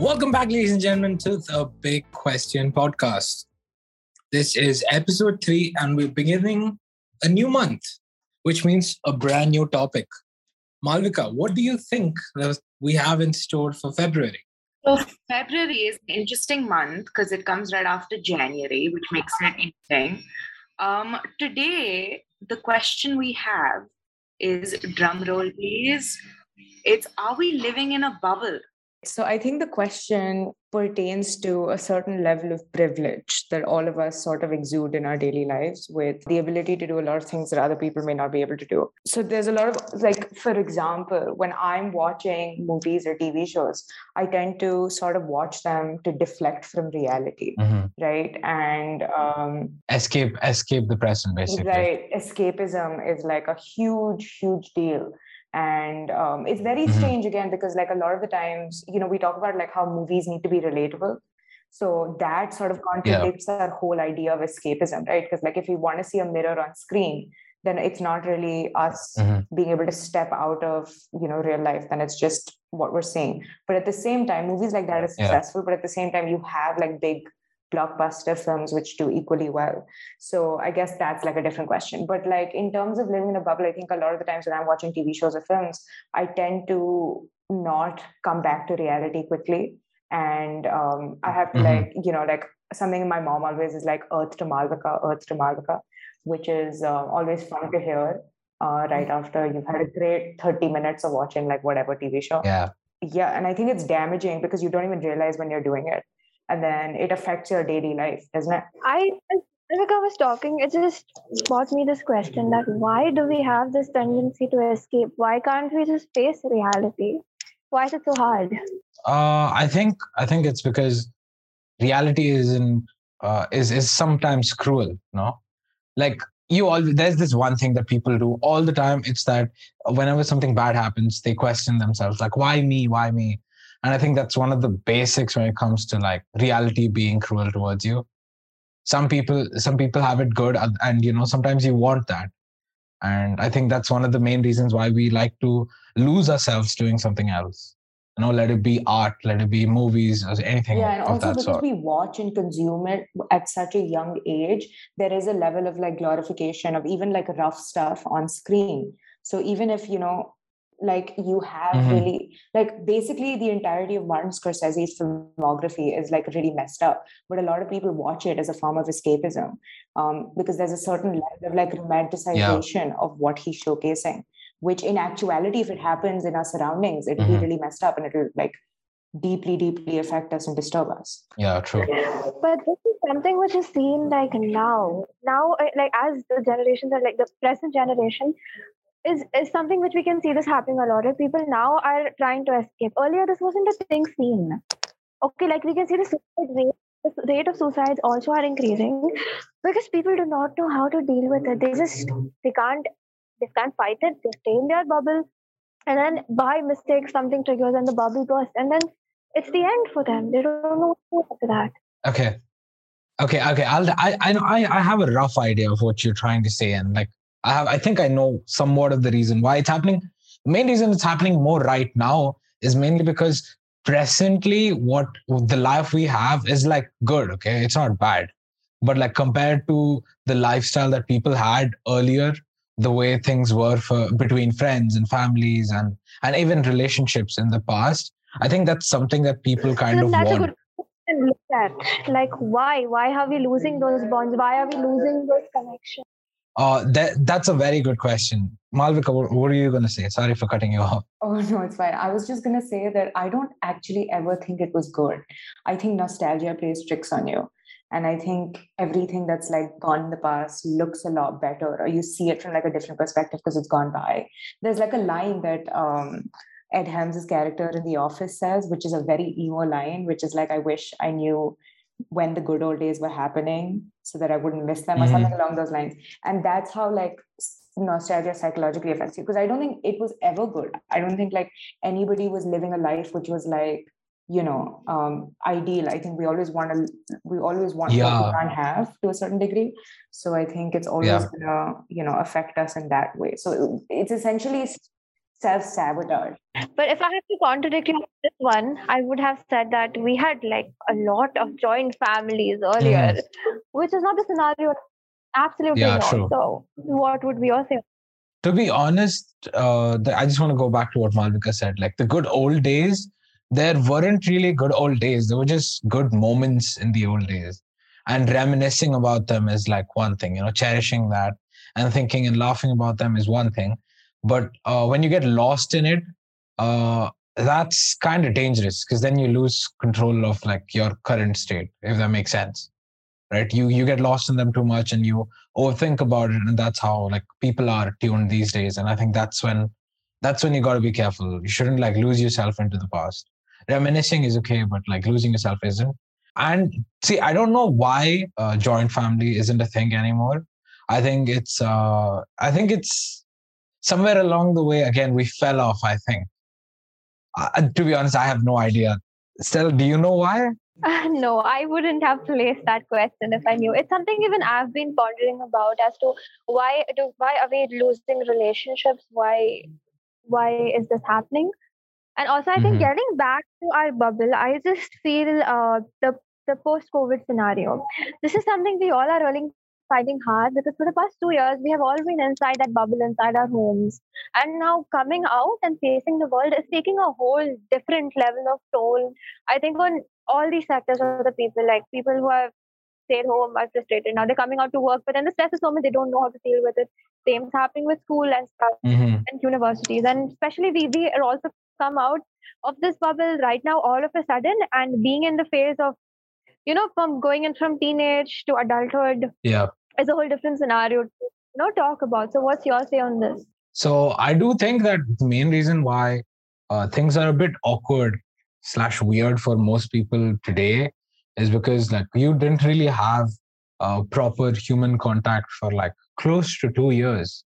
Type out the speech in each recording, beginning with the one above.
Welcome back, ladies and gentlemen, to the Big Question podcast. This is episode three, and we're beginning a new month, which means a brand new topic. Malvika, what do you think that we have in store for February? So February is an interesting month because it comes right after January, which makes it interesting. Um, today, the question we have is drum roll, please. It's Are we living in a bubble? So I think the question pertains to a certain level of privilege that all of us sort of exude in our daily lives with the ability to do a lot of things that other people may not be able to do. So there's a lot of like for example, when I'm watching movies or TV shows, I tend to sort of watch them to deflect from reality, mm-hmm. right? And um escape escape the present basically. Right. Escapism is like a huge huge deal and um, it's very mm-hmm. strange again because like a lot of the times you know we talk about like how movies need to be relatable so that sort of contradicts yeah. our whole idea of escapism right because like if we want to see a mirror on screen then it's not really us mm-hmm. being able to step out of you know real life then it's just what we're seeing but at the same time movies like that are successful yeah. but at the same time you have like big blockbuster films which do equally well. So i guess that's like a different question. But like in terms of living in a bubble i think a lot of the times when i'm watching tv shows or films i tend to not come back to reality quickly. And um, i have to mm-hmm. like you know like something my mom always is like earth to malvika earth to malvika which is uh, always fun to hear uh, right mm-hmm. after you've had a great 30 minutes of watching like whatever tv show. Yeah. Yeah and i think it's damaging because you don't even realize when you're doing it and then it affects your daily life, doesn't it? I like I was talking, it just brought me this question that why do we have this tendency to escape? Why can't we just face reality? Why is it so hard? Uh, I think I think it's because reality is in uh, is is sometimes cruel. No, like you all there's this one thing that people do all the time. It's that whenever something bad happens, they question themselves like, why me? Why me? And i think that's one of the basics when it comes to like reality being cruel towards you. Some people some people have it good and you know sometimes you want that. And i think that's one of the main reasons why we like to lose ourselves doing something else. You know let it be art let it be movies or anything yeah and also because sort. we watch and consume it at such a young age there is a level of like glorification of even like rough stuff on screen. So even if you know like you have mm-hmm. really like basically the entirety of Martin Scorsese's filmography is like really messed up, but a lot of people watch it as a form of escapism um, because there's a certain level of like romanticization yeah. of what he's showcasing, which in actuality, if it happens in our surroundings, it'll mm-hmm. be really messed up and it'll like deeply, deeply affect us and disturb us. Yeah, true. But this is something which is seen like now. Now, like as the generations are like the present generation, is is something which we can see this happening a lot. of people now are trying to escape. Earlier, this wasn't a thing seen. Okay, like we can see the suicide rate, the rate of suicides also are increasing because people do not know how to deal with it. They just they can't they can't fight it. They stay in their bubble, and then by mistake something triggers and the bubble bursts, and then it's the end for them. They don't know what to do after that. Okay, okay, okay. I'll I I I have a rough idea of what you're trying to say, and like I have, I think I know somewhat of the reason why it's happening. The main reason it's happening more right now is mainly because presently what the life we have is like good. Okay, it's not bad, but like compared to the lifestyle that people had earlier, the way things were for between friends and families and and even relationships in the past, I think that's something that people kind of want. look at. Like why? Why are we losing those bonds? Why are we losing those connections uh, that that's a very good question. Malvika, what, what are you going to say? Sorry for cutting you off. Oh, no, it's fine. I was just going to say that I don't actually ever think it was good. I think nostalgia plays tricks on you. And I think everything that's like gone in the past looks a lot better, or you see it from like a different perspective because it's gone by. There's like a line that um, Ed Helms' character in The Office says, which is a very emo line, which is like, I wish I knew when the good old days were happening so that I wouldn't miss them mm-hmm. or something along those lines. And that's how like nostalgia psychologically affects you. Because I don't think it was ever good. I don't think like anybody was living a life which was like, you know, um, ideal. I think we always want to, we always want yeah. what we can't have to a certain degree. So I think it's always yeah. gonna, you know, affect us in that way. So it's essentially self sabotage. But if I have to contradict you on this one, I would have said that we had like a lot of joint families earlier, which is not the scenario. Absolutely yeah, not. True. So, what would be your say? To be honest, uh, the, I just want to go back to what Malvika said. Like the good old days, there weren't really good old days. There were just good moments in the old days. And reminiscing about them is like one thing, you know, cherishing that and thinking and laughing about them is one thing but uh, when you get lost in it uh, that's kind of dangerous because then you lose control of like your current state if that makes sense right? You you get lost in them too much and you overthink about it and that's how like people are tuned these days and i think that's when that's when you got to be careful. You shouldn't like lose yourself into the past. Reminiscing is okay but like losing yourself isn't. And see i don't know why uh, joint family isn't a thing anymore. I think it's uh i think it's somewhere along the way, again, we fell off, I think. Uh, to be honest, I have no idea. Still, do you know why? Uh, no, I wouldn't have placed that question if I knew. It's something even I've been pondering about as to why do why are we losing relationships? Why why is this happening? And also, I think mm-hmm. getting back to our bubble, I just feel uh, the the post COVID scenario. This is something we all are really fighting hard because for the past two years we have all been inside that bubble inside our homes. And now coming out and facing the world is taking a whole different level of toll. I think on all these sectors of the people like people who have stayed home are frustrated. Now they're coming out to work but then the stress is so much they don't know how to deal with it. Same is happening with school and stuff mm-hmm. and universities. And especially we, we are also come out of this bubble right now all of a sudden and being in the phase of you know from going in from teenage to adulthood. Yeah is a whole different scenario to you know talk about. So what's your say on this? So I do think that the main reason why uh, things are a bit awkward slash weird for most people today is because like you didn't really have uh, proper human contact for like close to two years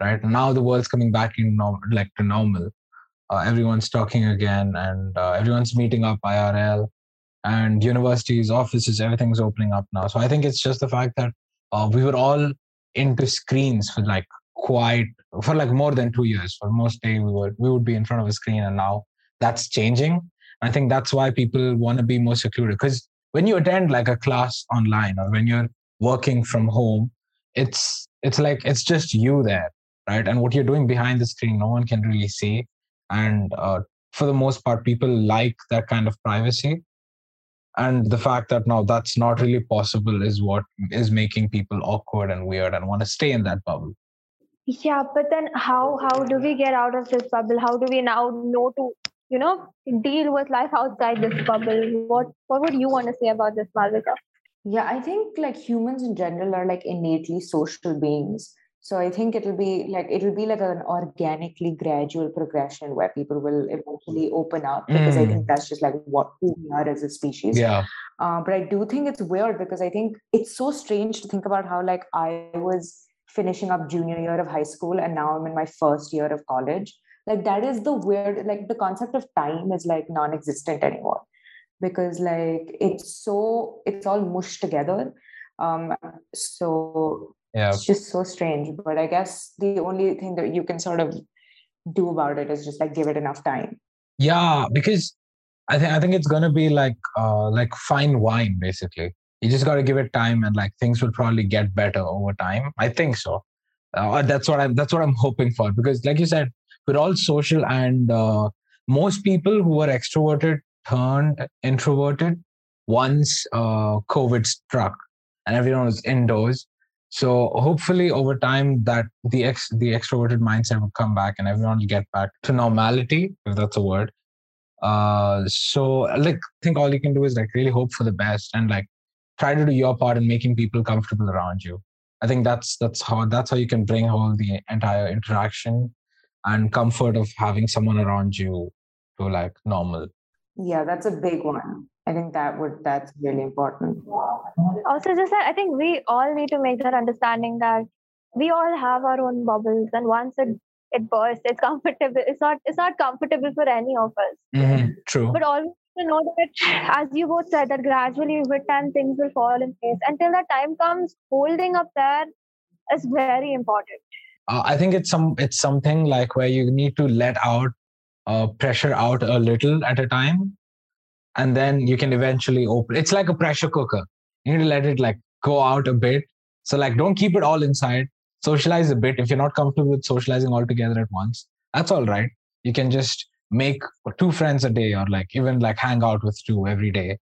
right now the world's coming back in like to normal uh, everyone's talking again and uh, everyone's meeting up irl and universities offices everything's opening up now so i think it's just the fact that uh, we were all into screens for like quite for like more than two years. For most day we were we would be in front of a screen and now that's changing. I think that's why people want to be more secluded because when you attend like a class online or when you're working from home it's it's like it's just you there right? And what you're doing behind the screen no one can really see. And uh, for the most part people like that kind of privacy and the fact that now that's not really possible is what is making people awkward and weird and want to stay in that bubble. Yeah but then how how do we get out of this bubble? How do we now know to you know deal with life outside this bubble? What what would you want to say about this malvika yeah i think like humans in general are like innately social beings so i think it'll be like it'll be like an organically gradual progression where people will eventually open up because mm. i think mm. that's just like what we are as a species yeah uh, but i do think it's weird because i think it's so strange to think about how like i was finishing up junior year of high school and now i'm in my first year of college like that is the weird like the concept of time is like non-existent anymore because like it's so it's all mushed together um so yeah. It's just so strange but i guess the only thing that you can sort of do about it is just like give it enough time. Yeah because i think i think it's gonna be like uh like fine wine basically. You just got to give it time and like things will probably get better over time. I think so. Uh, that's what i'm that's what i'm hoping for because like you said we're all social and uh, most people who were extroverted turned introverted once uh, covid struck and everyone was indoors so hopefully over time that the ex the extroverted mindset will come back and everyone will get back to normality, if that's a word. Uh so like think all you can do is like really hope for the best and like try to do your part in making people comfortable around you. I think that's that's how that's how you can bring whole the entire interaction and comfort of having someone around you to like normal. Yeah, that's a big one. I think that would that's really important. Also, just that I think we all need to make that understanding that we all have our own bubbles, and once it it bursts, it's comfortable. It's not it's not comfortable for any of us. Mm-hmm. True. But always to know that, as you both said, that gradually with time things will fall in place. Until that time comes, holding up there is very important. uh, I think it's some it's something like where you need to let out uh, pressure out a little at a time, and then you can eventually open. It's like a pressure cooker. You need to let it like go out a bit. So like, don't keep it all inside. Socialize a bit. If you're not comfortable with socializing all together at once, that's all right. You can just make two friends a day, or like even like hang out with two every day,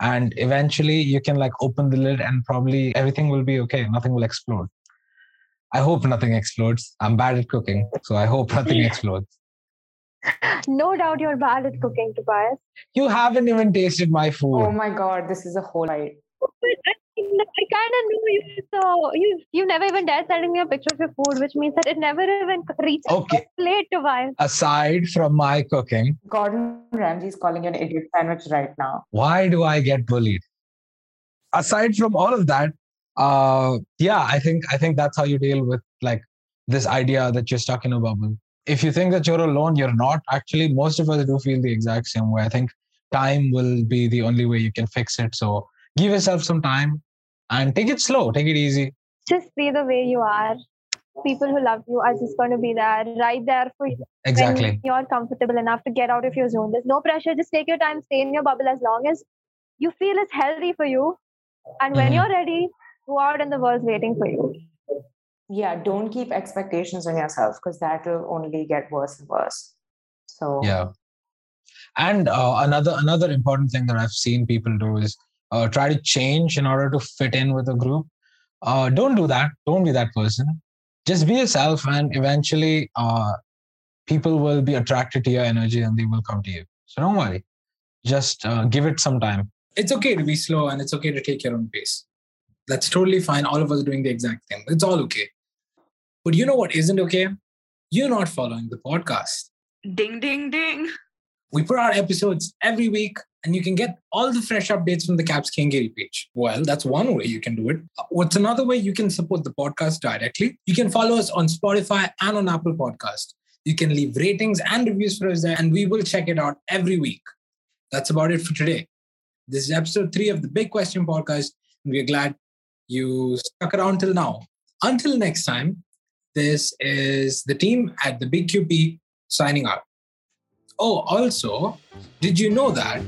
and eventually you can like open the lid, and probably everything will be okay. Nothing will explode. I hope nothing explodes. I'm bad at cooking, so I hope nothing explodes. No doubt you're bad at cooking, Tobias. You haven't even tasted my food. Oh my god, this is a whole night. But I, I kind of knew you. So you you never even dared sending me a picture of your food, which means that it never even reached Okay. your plate, Tobias. Aside from my cooking, Gordon Ramsay is calling you an idiot sandwich right now. why do I get bullied? Aside from all of that, uh, yeah, I think I think that's how you deal with like this idea that you're stuck in a bubble. If you think that you're alone, you're not. Actually, most of us do feel the exact same way. I think time will be the only way you can fix it. So give yourself some time and take it slow, take it easy. Just be the way you are. People who love you are just going to be there, right there for you. Exactly. When you're comfortable enough to get out of your zone. There's no pressure. Just take your time, stay in your bubble as long as you feel it's healthy for you. And when Mhm. you're ready, go out and the world's waiting for you. Yeah, don't keep expectations on yourself because that will only get worse and worse. So Yeah. And uh, another another important thing that I've seen people do is uh, try to change in order to fit in with a group. Uh, don't do that. Don't be that person. Just be yourself, and eventually, uh, people will be attracted to your energy and they will come to you. So don't worry. Just uh, give it some time. It's okay to be slow and it's okay to take your own pace. That's totally fine. All of us are doing the exact thing. It's all okay. But you know what isn't okay? You're not following the podcast. Ding, ding, ding. We put out episodes every week, and you can get all the fresh updates from the Caps Kangiri page. Well, that's one way you can do it. Uh, what's another way you can support the podcast directly? You can follow us on Spotify and on Apple Podcast. You can leave ratings and reviews for us there, and we will check it out every week. That's about it for today. This is episode three of the Big Question Podcast, and we're glad you stuck around till now. Until next time, this is the team at the Big QP signing out. Oh, also, did you know that